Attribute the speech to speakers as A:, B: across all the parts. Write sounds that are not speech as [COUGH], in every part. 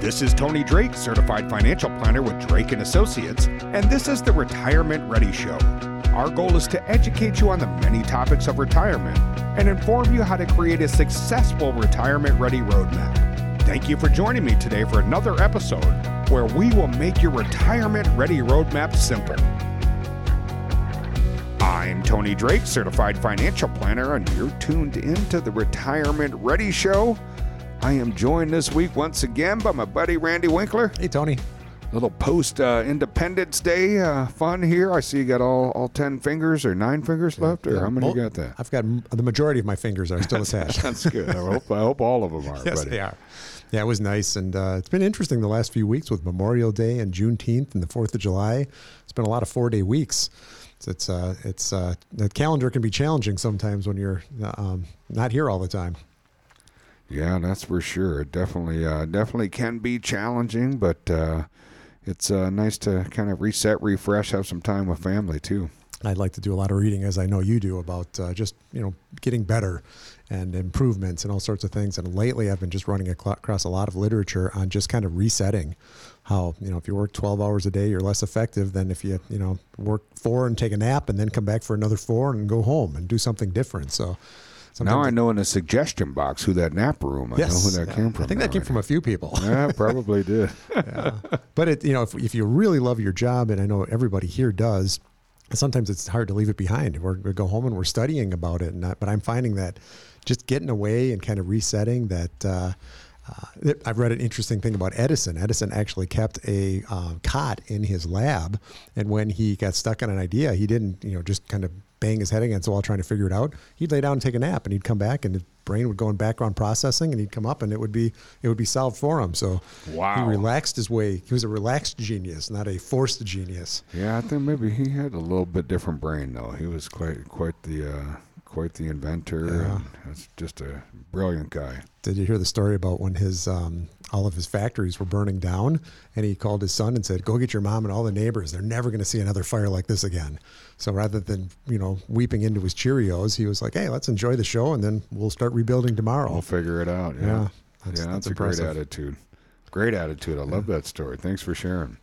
A: This is Tony Drake, certified financial planner with Drake and Associates, and this is the Retirement Ready Show. Our goal is to educate you on the many topics of retirement and inform you how to create a successful retirement ready roadmap. Thank you for joining me today for another episode where we will make your retirement ready roadmap simple. I'm Tony Drake, certified financial planner, and you're tuned into the Retirement Ready Show. I am joined this week once again by my buddy Randy Winkler.
B: Hey, Tony.
A: Little post uh, Independence Day uh, fun here. I see you got all, all 10 fingers or nine fingers left, or
B: Yeah,
A: how many you got that?
B: I've got m- the majority of my fingers are still attached. [LAUGHS]
A: That's good. I hope, I hope all of them are. [LAUGHS]
B: yes,
A: buddy.
B: they are. Yeah, it was nice, and uh, it's been interesting the last few weeks with Memorial Day and Juneteenth and the Fourth of July. It's been a lot of four-day weeks. It's it's uh, it's uh, the calendar can be challenging sometimes when you're uh, um, not here all the time.
A: Yeah, that's for sure. It definitely, uh, definitely can be challenging, but uh, it's uh, nice to kind of reset, refresh, have some time with family too.
B: I'd like to do a lot of reading, as I know you do, about uh, just you know getting better and improvements and all sorts of things. And lately, I've been just running across a lot of literature on just kind of resetting. How you know if you work 12 hours a day, you're less effective than if you you know work four and take a nap and then come back for another four and go home and do something different. So
A: Now I know in the suggestion box who that nap room. I
B: Yes,
A: know who that
B: yeah.
A: came from.
B: I think that came from a few people.
A: Yeah, probably did. [LAUGHS]
B: but it you know if, if you really love your job and i know everybody here does sometimes it's hard to leave it behind we're, we go home and we're studying about it and I, but i'm finding that just getting away and kind of resetting that uh, uh, I've read an interesting thing about Edison. Edison actually kept a uh, cot in his lab, and when he got stuck on an idea, he didn't, you know, just kind of bang his head against the wall trying to figure it out. He'd lay down and take a nap, and he'd come back, and his brain would go in background processing, and he'd come up, and it would be it would be solved for him. So
A: Wow.
B: he relaxed his way. He was a relaxed genius, not a forced genius.
A: Yeah, I think maybe he had a little bit different brain though. He was quite quite the uh, quite the inventor.
B: Yeah.
A: And that's just a brilliant guy.
B: Did you hear the story about when his um, all of his factories were burning down, and he called his son and said, "Go get your mom and all the neighbors. They're never going to see another fire like this again." So rather than you know weeping into his Cheerios, he was like, "Hey, let's enjoy the show, and then we'll start rebuilding tomorrow."
A: We'll figure it out. Yeah,
B: Yeah,
A: yeah,
B: that's-
A: that's,
B: that's
A: a
B: impressive.
A: great attitude. Great attitude. I love that story. Thanks for sharing.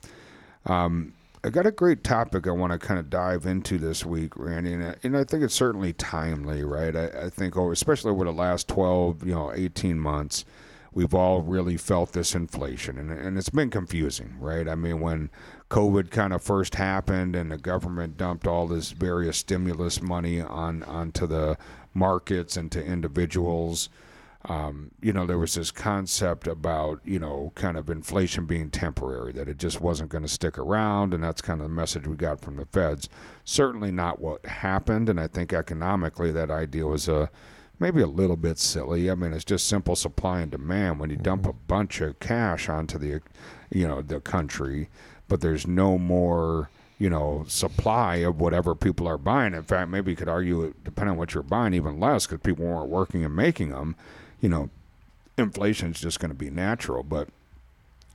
A: Um, I got a great topic I want to kind of dive into this week, Randy, and I, and I think it's certainly timely, right? I, I think, oh, especially over the last twelve, you know, eighteen months, we've all really felt this inflation, and and it's been confusing, right? I mean, when COVID kind of first happened, and the government dumped all this various stimulus money on onto the markets and to individuals um, you know, there was this concept about, you know, kind of inflation being temporary, that it just wasn't going to stick around. And that's kind of the message we got from the feds. Certainly not what happened. And I think economically, that idea was a, maybe a little bit silly. I mean, it's just simple supply and demand. When you dump a mm-hmm. bunch of cash onto the, you know, the country, but there's no more, you know, supply of whatever people are buying. In fact, maybe you could argue, depending on what you're buying, even less because people weren't working and making them. You know, inflation's just going to be natural. But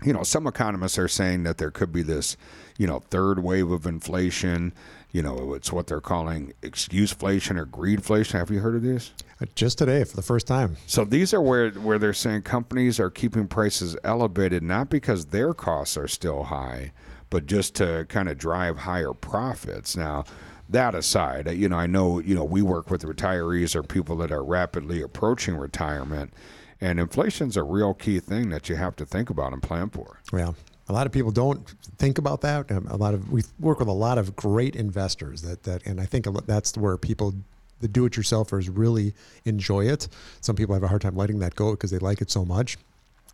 A: you know, some economists are saying that there could be this, you know, third wave of inflation. You know, it's what they're calling excuseflation or greedflation. Have you heard of this?
B: Just today, for the first time,
A: So these are where where they're saying companies are keeping prices elevated not because their costs are still high, but just to kind of drive higher profits. Now, that aside, you know, I know, you know, we work with retirees or people that are rapidly approaching retirement, and inflation's a real key thing that you have to think about and plan for.
B: Yeah. A lot of people don't think about that. Um, A lot of we work with a lot of great investors that that, and I think that's where people, the do-it-yourselfers, really enjoy it. Some people have a hard time letting that go because they like it so much.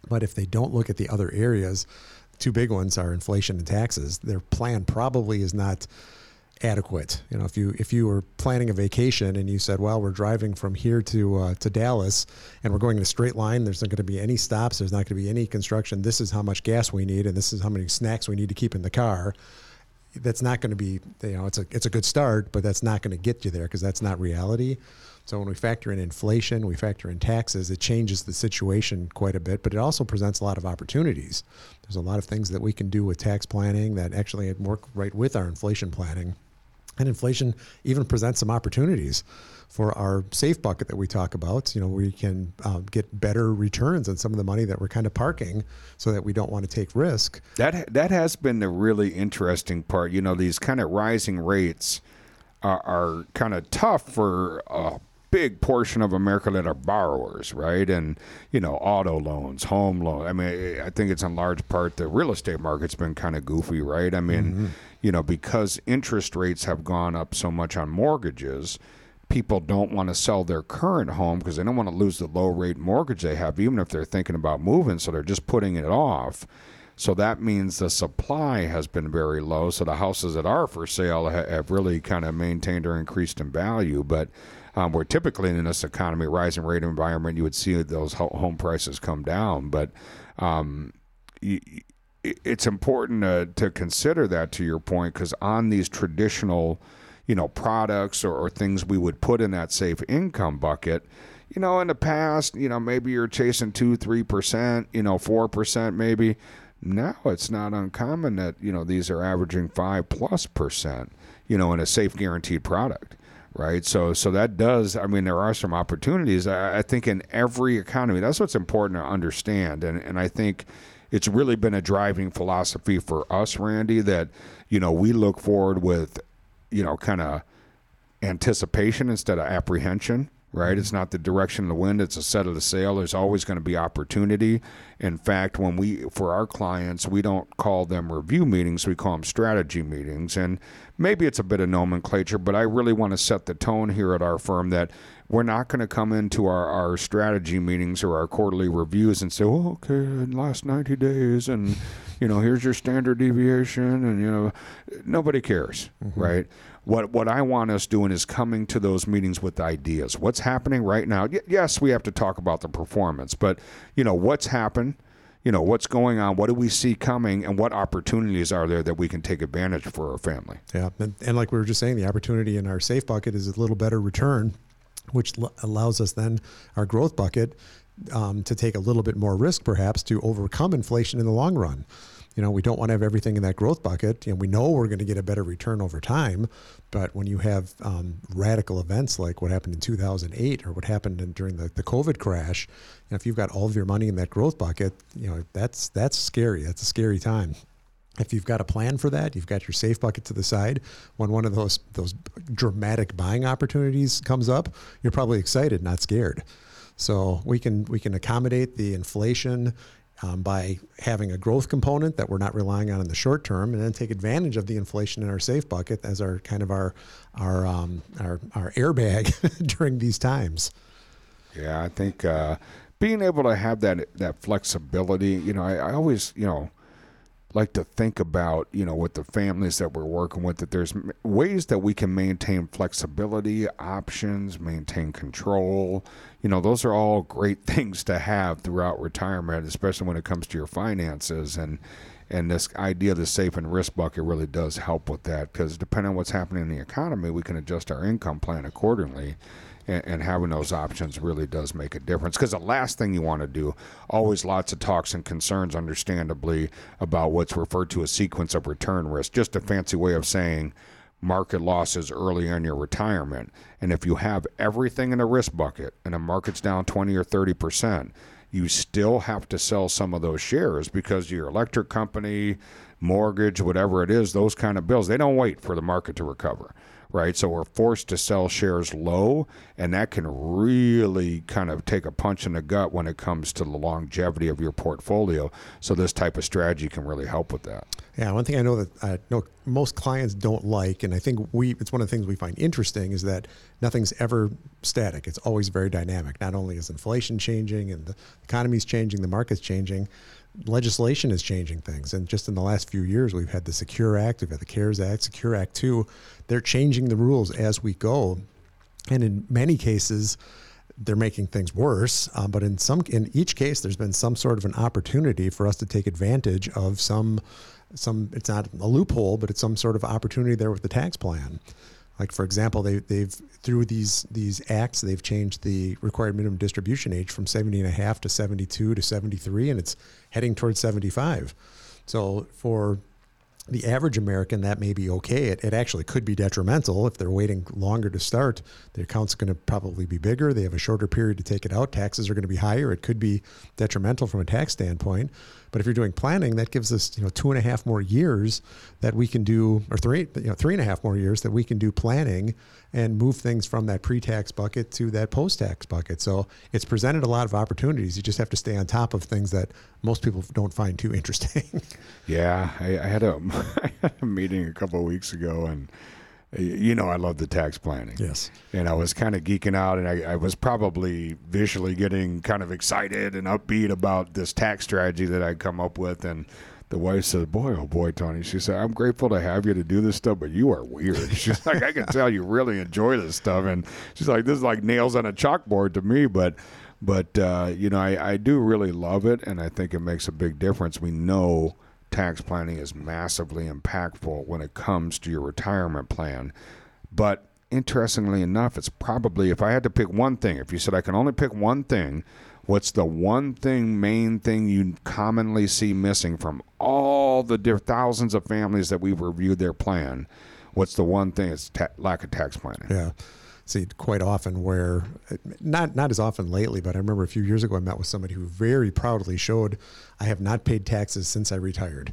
B: But if they don't look at the other areas, two big ones are inflation and taxes. Their plan probably is not adequate. You know, if you if you were planning a vacation and you said, "Well, we're driving from here to uh, to Dallas, and we're going in a straight line. There's not going to be any stops. There's not going to be any construction. This is how much gas we need, and this is how many snacks we need to keep in the car." That's not going to be, you know, it's a it's a good start, but that's not going to get you there because that's not reality. So when we factor in inflation, we factor in taxes, it changes the situation quite a bit, but it also presents a lot of opportunities. There's a lot of things that we can do with tax planning that actually work right with our inflation planning And inflation even presents some opportunities for our safe bucket that we talk about. You know, we can um, get better returns on some of the money that we're kind of parking, so that we don't want to take risk.
A: That that has been the really interesting part. You know, these kind of rising rates are, are kind of tough for a big portion of America that are borrowers, right? And you know, auto loans, home loans. I mean, I think it's in large part the real estate market's been kind of goofy, right? I mean, mm-hmm. you know, because interest rates have gone up so much on mortgages people don't want to sell their current home because they don't want to lose the low rate mortgage they have, even if they're thinking about moving. So they're just putting it off. So that means the supply has been very low. So the houses that are for sale have really kind of maintained or increased in value. But um, where typically in this economy, rising rate environment, you would see those home prices come down. But um, it's important to, to consider that to your point because on these traditional you know, products or, or things we would put in that safe income bucket you know, in the past, you know, maybe you're chasing two, three percent, you know, four percent, maybe. Now it's not uncommon that you know these are averaging five plus percent, you know, in a safe guaranteed product, right? So, so that does. I mean, there are some opportunities. I, I think in every economy, that's what's important to understand, and and I think it's really been a driving philosophy for us, Randy, that you know we look forward with you know, kind of anticipation instead of apprehension right? It's not the direction of the wind, it's a set of the sail. There's always going to be opportunity. In fact, when we, for our clients, we don't call them review meetings, we call them strategy meetings. And maybe it's a bit of nomenclature, but I really want to set the tone here at our firm that we're not going to come into our, our strategy meetings or our quarterly reviews and say, oh, okay, in the last 90 days, and, you know, here's your standard deviation, and, you know, nobody cares, mm-hmm. right? What what I want us doing is coming to those meetings with ideas. What's happening right now? Y- yes, we have to talk about the performance, but you know what's happened. You know what's going on. What do we see coming, and what opportunities are there that we can take advantage for our family?
B: Yeah, and, and like we were just saying, the opportunity in our safe bucket is a little better return, which allows us then our growth bucket um, to take a little bit more risk, perhaps, to overcome inflation in the long run you know, we don't want to have everything in that growth bucket. And we know we're going to get a better return over time. But when you have um, radical events like what happened in 2008 or what happened in, during the, the COVID crash, you know, if you've got all of your money in that growth bucket, you know, that's, that's scary. That's a scary time. If you've got a plan for that, you've got your safe bucket to the side. When one of those those dramatic buying opportunities comes up, you're probably excited, not scared. So we can we can accommodate the inflation um, by having a growth component that we're not relying on in the short term, and then take advantage of the inflation in our safe bucket as our kind of our our um, our, our airbag [LAUGHS] during these times.
A: Yeah, I think uh, being able to have that that flexibility, you know, I, I always, you know, like to think about, you know, with the families that we're working with, that there's ways that we can maintain flexibility, options, maintain control. You know, those are all great [LAUGHS] things to have throughout retirement, especially when it comes to your finances. And and this idea of the safe and risk bucket really does help with that because depending on what's happening in the economy, we can adjust our income plan accordingly and, and having those options really does make a difference. Because the last thing you want to do, always lots of talks and concerns, understandably, about what's referred to as sequence of return risk, just a fancy way of saying market losses early in your retirement. And if you have everything in a risk bucket and the market's down 20 or 30 percent, you still have to sell some of those shares because your electric company, mortgage, whatever it is, those kind of bills, they don't wait for the market to recover right? So we're forced to sell shares low, and that can really kind of take a punch in the gut when it comes to the longevity of your portfolio. So this type of strategy can really help with that.
B: Yeah, one thing I know that I know most clients don't like, and I think we it's one of the things we find interesting is that nothing's ever static. It's always very dynamic. Not only is inflation changing and the economy's changing, the market's changing legislation is changing things. And just in the last few years, we've had the Secure Act, we've had the CARES Act, Secure Act 2. They're changing the rules as we go. And in many cases, they're making things worse. Um, but in some, in each case, there's been some sort of an opportunity for us to take advantage of some, some. It's not a loophole, but it's some sort of opportunity there with the tax plan. Like for example, they, they've through these these acts, they've changed the required minimum distribution age from 70 and a half to 72 to 73, and it's heading towards 75. So for the average American, that may be okay. It, it actually could be detrimental if they're waiting longer to start. The account's going to probably be bigger. They have a shorter period to take it out. Taxes are going to be higher. It could be detrimental from a tax standpoint. But if you're doing planning, that gives us you know two and a half more years that we can do, or three you know three and a half more years that we can do planning and move things from that pre-tax bucket to that post-tax bucket. So it's presented a lot of opportunities. You just have to stay on top of things that most people don't find too interesting. [LAUGHS]
A: yeah, I, I, had a, [LAUGHS] I had a meeting a couple of weeks ago, and you know I love the tax planning.
B: Yes,
A: and I was kind of geeking out, and I, I was probably visually getting kind of excited and upbeat about this tax strategy that I'd come up with, and the wife said, "Boy, oh boy, Tony." She said, "I'm grateful to have you to do this stuff, but you are weird." [LAUGHS] She's like, "I can tell you really enjoy this stuff," and she's like, "This is like nails on a chalkboard to me." But, but uh, you know, I, I do really love it, and I think it makes a big difference. We know tax planning is massively impactful when it comes to your retirement plan, but interestingly enough, it's probably if I had to pick one thing, if you said I can only pick one thing What's the one thing, main thing you commonly see missing from all the thousands of families that we've reviewed their plan? What's the one thing? It's ta- lack of tax planning.
B: Yeah. See, quite often where, not not as often lately, but I remember a few years ago I met with somebody who very proudly showed, I have not paid taxes since I retired.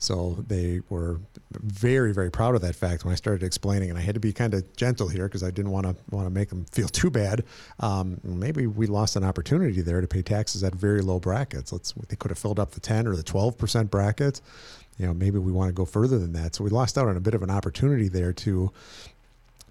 B: So they were very, very proud of that fact when I started explaining, and I had to be kind of gentle here because I didn't want to want to make them feel [LAUGHS] too bad. Um, maybe we lost an opportunity there to pay taxes at very low brackets. Let's they could have filled up the ten or the twelve percent bracket. You know, maybe we want to go further than that. So we lost out on a bit of an opportunity there to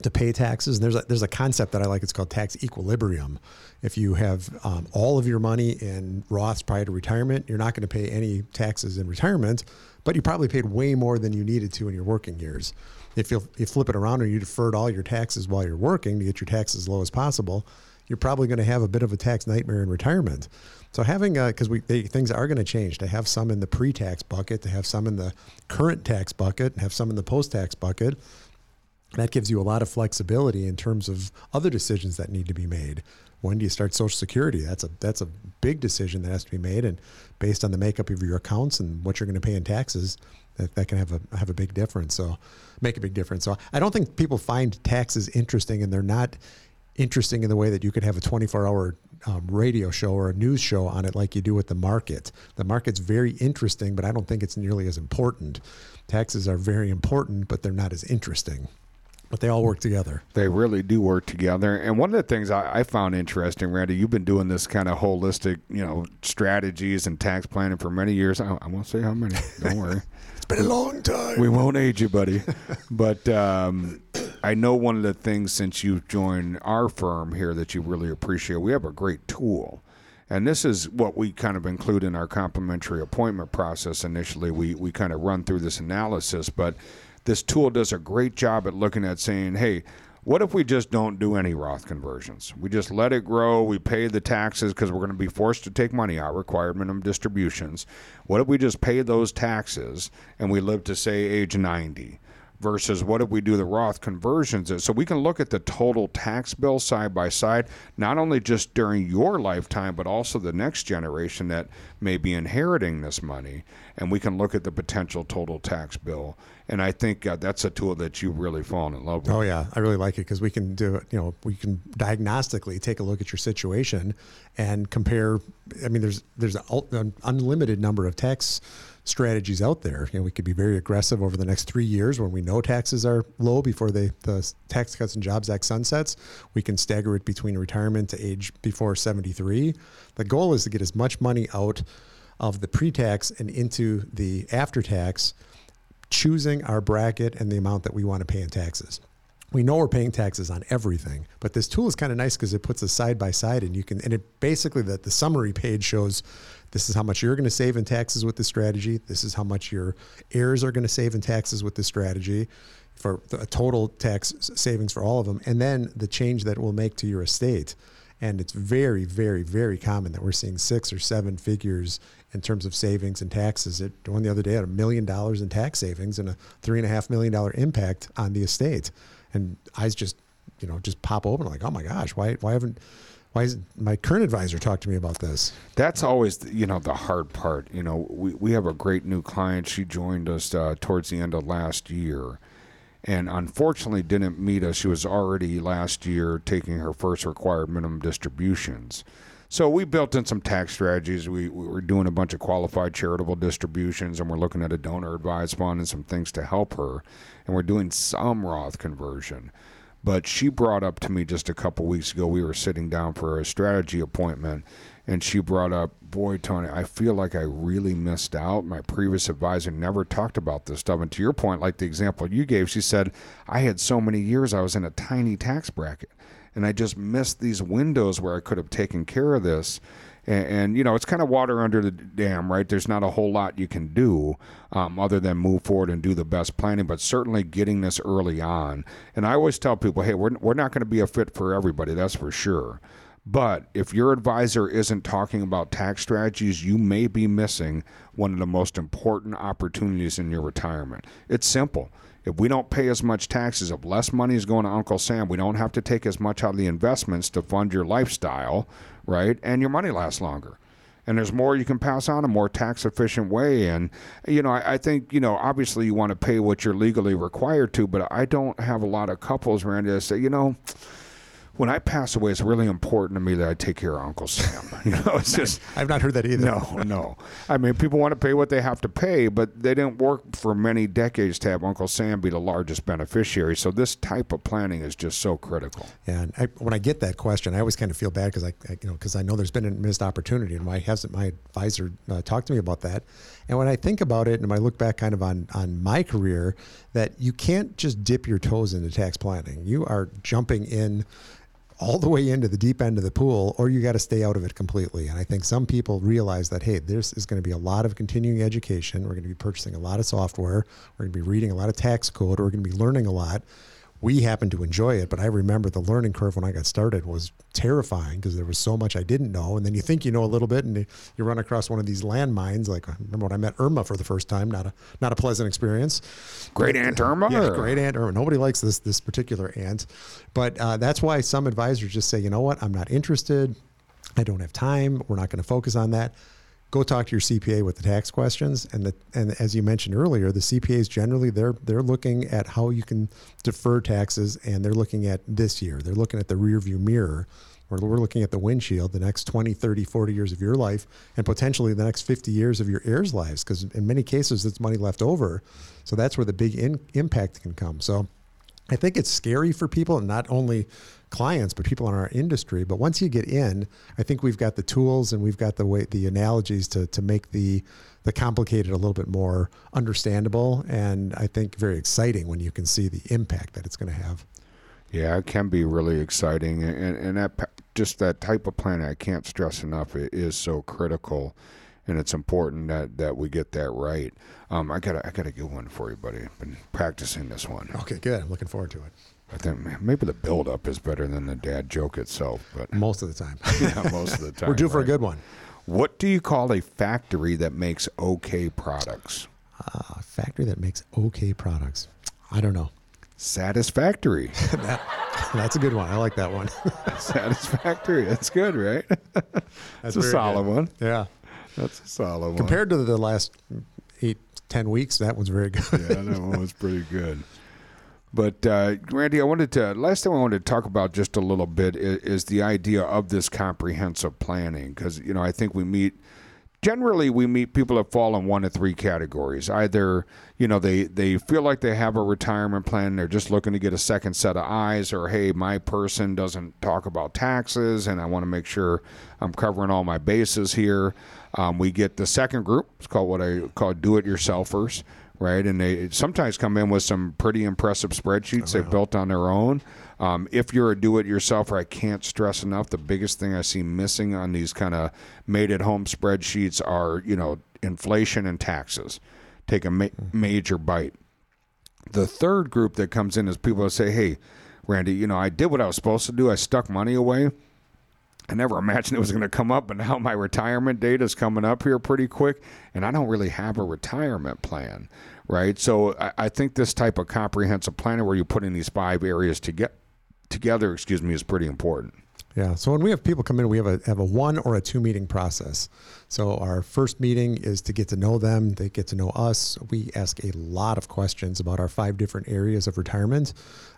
B: to pay taxes. And there's a, there's a concept that I like. It's called tax equilibrium. If you have um, all of your money in Roths prior to retirement, you're not going to pay any taxes in retirement but you probably paid way more than you needed to in your working years. If you, flip it around and you deferred all your taxes while you're working to get your taxes as low as possible, you're probably going to have a bit of a tax nightmare in retirement. So having because we they, things are going to change to have some in the pre-tax bucket, to have some in the current tax bucket, and have some in the post-tax bucket. That gives you a lot of flexibility in terms of other decisions that need to be made when do you start Social Security? That's a that's a big decision that has to be made, and based on the makeup of your accounts and what you're going to pay in taxes, that, that can have a have a big difference. So, make a big difference. So, I don't think people find taxes interesting, and they're not interesting in the way that you could have a 24 hour um, radio show or a news show on it like you do with the market. The market's very interesting, but I don't think it's nearly as important. Taxes are very important, but they're not as interesting but they all work together.
A: They really do work together. And one of the things I, I found interesting, Randy, you've been doing this kind of holistic, you know, strategies and tax planning for many years. I, I won't say how many. Don't [LAUGHS] worry.
B: it's been a long time.
A: We won't age you, buddy. [LAUGHS] but um, I know one of the things since you've joined our firm here that you really appreciate. We have a great tool. And this is what we kind of include in our complimentary appointment process initially. We, we kind of run through this analysis, but this tool does a great job at looking at saying, hey, what if we just don't do any Roth conversions? We just let it grow. We pay the taxes because we're going to be forced to take money out, required minimum distributions. What if we just pay those taxes and we live to, say, age 90? Versus what if we do the Roth conversions. So we can look at the total tax bill side by side, not only just during your lifetime, but also the next generation that may be inheriting this money. And we can look at the potential total tax bill. And I think uh, that's a tool that you've really fallen in love with.
B: Oh yeah, I really like it because we can do it. You know, we can diagnostically take a look at your situation and compare. I mean, there's there's an unlimited number of tax strategies out there. You know, we could be very aggressive over the next three years when we know taxes are low before they, the Tax Cuts and Jobs Act sunsets. We can stagger it between retirement to age before 73. The goal is to get as much money out of the pre-tax and into the after-tax, choosing our bracket and the amount that we want to pay in taxes we know we're paying taxes on everything, but this tool is kind of nice because it puts us side by side, and you can and it basically the, the summary page shows this is how much you're going to save in taxes with this strategy. This is how much your heirs are going to save in taxes with this strategy for a total tax savings for all of them, and then the change that will make to your estate. And it's very, very, very common that we're seeing six or seven figures in terms of savings and taxes. It one the other day had a million dollars in tax savings and a three and a half million dollar impact on the estate and eyes just you know just pop open like oh my gosh why why haven't Why is my current advisor talk to me about this?
A: That's always, you know, the hard part. You know, we, we have a great new client. She joined us uh, towards the end of last year and unfortunately didn't meet us. She was already last year taking her first required minimum distributions. So we built in some tax strategies. We, we were doing a bunch of qualified charitable distributions, and we're looking at a donor advised fund and some things to help her. And we're doing some Roth conversion. But she brought up to me just a couple weeks ago. We were sitting down for a strategy appointment, and she brought up, "Boy, Tony, I feel like I really missed out. My previous advisor never talked about this stuff." And to your point, like the example you gave, she said, "I had so many years. I was in a tiny tax bracket." And I just missed these windows where I could have taken care of this. And, and you know, it's kind of water under the dam, right? There's not a whole lot you can do um, other than move forward and do the best planning, but certainly getting this early on. And I always tell people, hey, we're, we're not going to be a fit for everybody, that's for sure. But if your advisor isn't talking about tax strategies, you may be missing one of the most important opportunities in your retirement. It's simple. If we don't pay as much taxes, if less money is going to Uncle Sam, we don't have to take as much out of the investments to fund your lifestyle, right? And your money lasts longer. And there's more you can pass on a more tax efficient way. And, you know, I, I think, you know, obviously you want to pay what you're legally required to, but I don't have a lot of couples, Randy, that say, you know, when I pass away, it's really important to me that I take care of Uncle Sam. [LAUGHS] You know, it's just [LAUGHS]
B: I've not heard that either.
A: No, no. I mean, people want to pay what they have to pay, but they didn't work for many decades to have Uncle Sam be the largest beneficiary. So this type of planning is just so critical.
B: Yeah, and I, when I get that question, I always kind of feel bad because I, I, you know, because I know there's been a missed opportunity, and why hasn't my advisor uh, talked to me about that. And when I think about it, and I look back kind of on on my career, that you can't just dip your toes into tax planning. You are jumping in all the way into the deep end of the pool, or you got to stay out of it completely. And I think some people realize that, hey, this is going to be a lot of continuing education. We're going to be purchasing a lot of software. We're going to be reading a lot of tax code. We're going to be learning a lot we happened to enjoy it, but I remember the learning curve when I got started was terrifying because there was so much I didn't know. And then you think you know a little bit, and you run across one of these landmines. Like I remember when I met Irma for the first time, not a not a pleasant experience.
A: Great Aunt Irma.
B: Yeah, great Aunt Irma. Nobody likes this this particular aunt, but uh, that's why some advisors just say, you know what, I'm not interested. I don't have time. We're not going to focus on that go talk to your CPA with the tax questions. And the, and as you mentioned earlier, the CPAs generally they're they're looking at how you can defer taxes, and they're looking at this year. They're looking at the rear view mirror. Or we're looking at the windshield, the next 20, 30, 40 years of your life, and potentially the next 50 years of your heirs' lives, because in many cases it's money left over. So that's where the big in, impact can come. So I think it's scary for people, and not only clients, but people in our industry. But once you get in, I think we've got the tools and we've got the way the analogies to to make the the complicated a little bit more understandable, and I think very exciting when you can see the impact that it's going to have.
A: Yeah, it can be really exciting, and and that just that type of planning I can't stress enough. It is so critical and it's important that, that we get that right. Um, I got I got a good one for you, buddy. I've been practicing this one.
B: Okay, good. I'm looking forward to it.
A: I think maybe the buildup is better than the dad joke itself, but
B: most of the time. [LAUGHS]
A: yeah, most of the [LAUGHS] time.
B: We're due for a good one.
A: What do you call a factory that makes okay products?
B: Uh, a factory that makes okay products. I don't know.
A: Satisfactory. [LAUGHS]
B: that, that's a good one. I like that one.
A: Satisfactory. That's good, right? That's, a solid good. one.
B: Yeah.
A: That's a solid one.
B: Compared to the last eight, ten weeks, that one's very good.
A: yeah, that one was pretty good. But uh, Randy, I wanted to last thing I wanted to talk about just a little bit is, is the idea of this comprehensive planning because you know I think we meet generally we meet people that fall in one of three categories. Either you know they they feel like they have a retirement plan, they're just looking to get a second set of eyes, or hey, my person doesn't talk about taxes, and I want to make sure I'm covering all my bases here. Um, we get the second group. It's called what I call do-it-yourselfers right? And they sometimes come in with some pretty impressive spreadsheets they've built on their own. Um, if you're a do-it-yourselfer, I can't stress enough. The biggest thing I see missing on these kind of made-at-home spreadsheets are, you know, inflation and taxes. Take a ma- mm-hmm. major bite. The third group that comes in is people that say, "Hey, Randy, you know, I did what I was supposed to do. I stuck money away." I never imagined it was going to come up, but now my retirement date is coming up here pretty quick, and I don't really have a retirement plan, right? So I, I think this type of comprehensive planning where you put in these five areas to get together, excuse me, is pretty important.
B: Yeah. So when we have people come in, we have a have a one or a two meeting process. So our first meeting is to get to know them. They get to know us. We ask a lot of questions about our five different areas of retirement,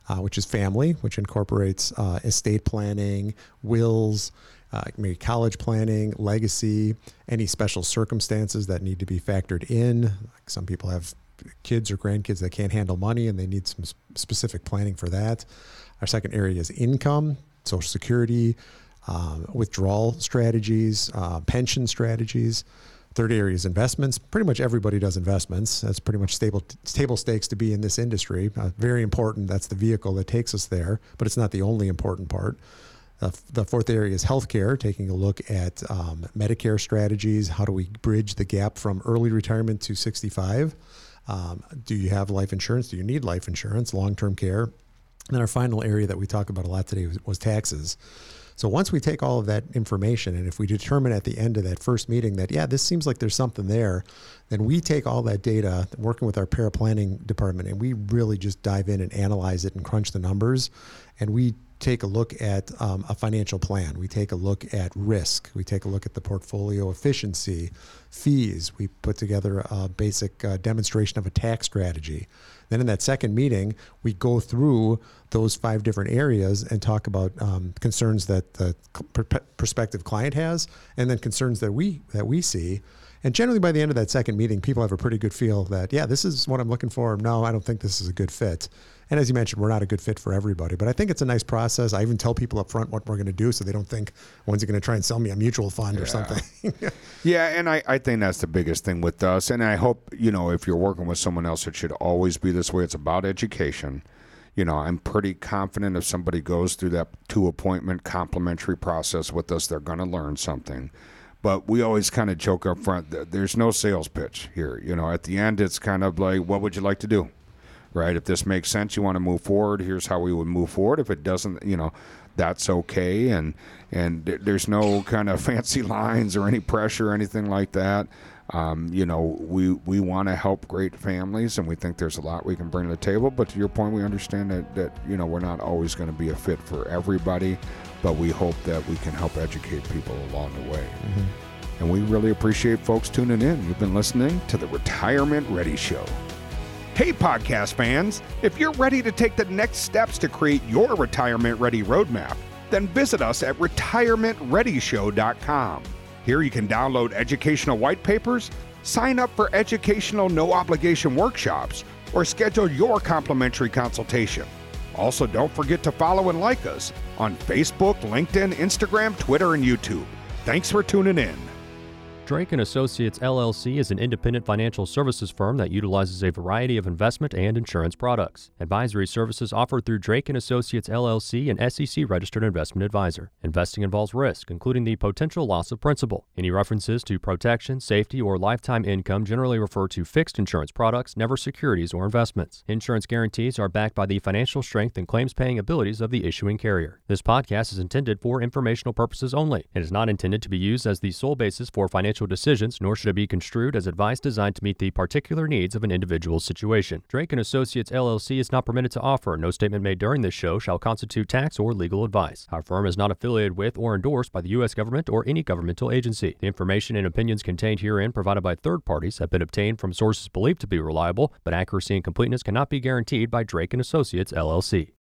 B: uh, which is family, which incorporates uh, estate planning, wills, uh, maybe college planning, legacy, any special circumstances that need to be factored in. Like some people have kids or grandkids that can't handle money and they need some specific planning for that. Our second area is income. Social Security, um, withdrawal strategies, uh, pension strategies. Third area is investments. Pretty much everybody does investments. That's pretty much stable, table stakes to be in this industry. Uh, very important. That's the vehicle that takes us there, but it's not the only important part. Uh, the fourth area is healthcare, taking a look at um, Medicare strategies. How do we bridge the gap from early retirement to 65? Um, do you have life insurance? Do you need life insurance? Long term care? Then our final area that we talk about a lot today was, was, taxes. So once we take all of that information, and if we determine at the end of that first meeting that yeah, this seems like there's something there, then we take all that data, working with our para planning department, and we really just dive in and analyze it and crunch the numbers, and we take a look at um, a financial plan. We take a look at risk. We take a look at the portfolio efficiency, fees. We put together a basic uh, demonstration of a tax strategy. Then in that second meeting, we go through those five different areas and talk about um, concerns that the prospective client has, and then concerns that we that we see. And generally, by the end of that second meeting, people have a pretty good feel that yeah, this is what I'm looking for. No, I don't think this is a good fit. And as you mentioned, we're not a good fit for everybody, but I think it's a nice process. I even tell people up front what we're going to do so they don't think when's he going to try and sell me a mutual fund yeah. or something. [LAUGHS]
A: yeah, and I, I think that's the biggest thing with us. And I hope, you know, if you're working with someone else, it should always be this way. It's about education. You know, I'm pretty confident if somebody goes through that two appointment complimentary process with us, they're going to learn something but we always kind of joke up front there's no sales pitch here you know at the end it's kind of like what would you like to do right? If this makes sense, you want to move forward. Here's how we would move forward. If it doesn't, you know, that's okay. And and there's no kind of [LAUGHS] fancy lines or any pressure or anything like that. Um, you know, we we want to help great families, and we think there's a lot we can bring to the table. But to your point, we understand that that you know we're not always going to be a fit for everybody, but we hope that we can help educate people along the way. Mm-hmm. And we really appreciate folks tuning in. You've been listening to the Retirement Ready Show. Hey, podcast fans, if you're ready to take the next steps to create your retirement ready roadmap, then visit us at retirementreadyshow.com. Here you can download educational white papers, sign up for educational no obligation workshops, or schedule your complimentary consultation. Also, don't forget to follow and like us on Facebook, LinkedIn, Instagram, Twitter, and YouTube. Thanks for tuning in.
C: Drake Associates LLC is an independent financial services firm that utilizes a variety of investment and insurance products. Advisory services offered through Drake Associates LLC, an SEC registered investment advisor. Investing involves risk, including the potential loss of principal. Any references to protection, safety, or lifetime income generally refer to fixed insurance products, never securities or investments. Insurance guarantees are backed by the financial strength and claims paying abilities of the issuing carrier. This podcast is intended for informational purposes only and is not intended to be used as the sole basis for financial financial decisions, nor should it be construed as advice designed to meet the particular needs of an individual situation. Drake and Associates LLC is not permitted to offer. No statement made during this show shall constitute tax or legal advice. Our firm is not affiliated with or endorsed by the U.S. government or any governmental agency. The information and opinions contained herein provided by third parties have been obtained from sources believed to be reliable, but accuracy and completeness cannot be guaranteed by Drake and Associates LLC.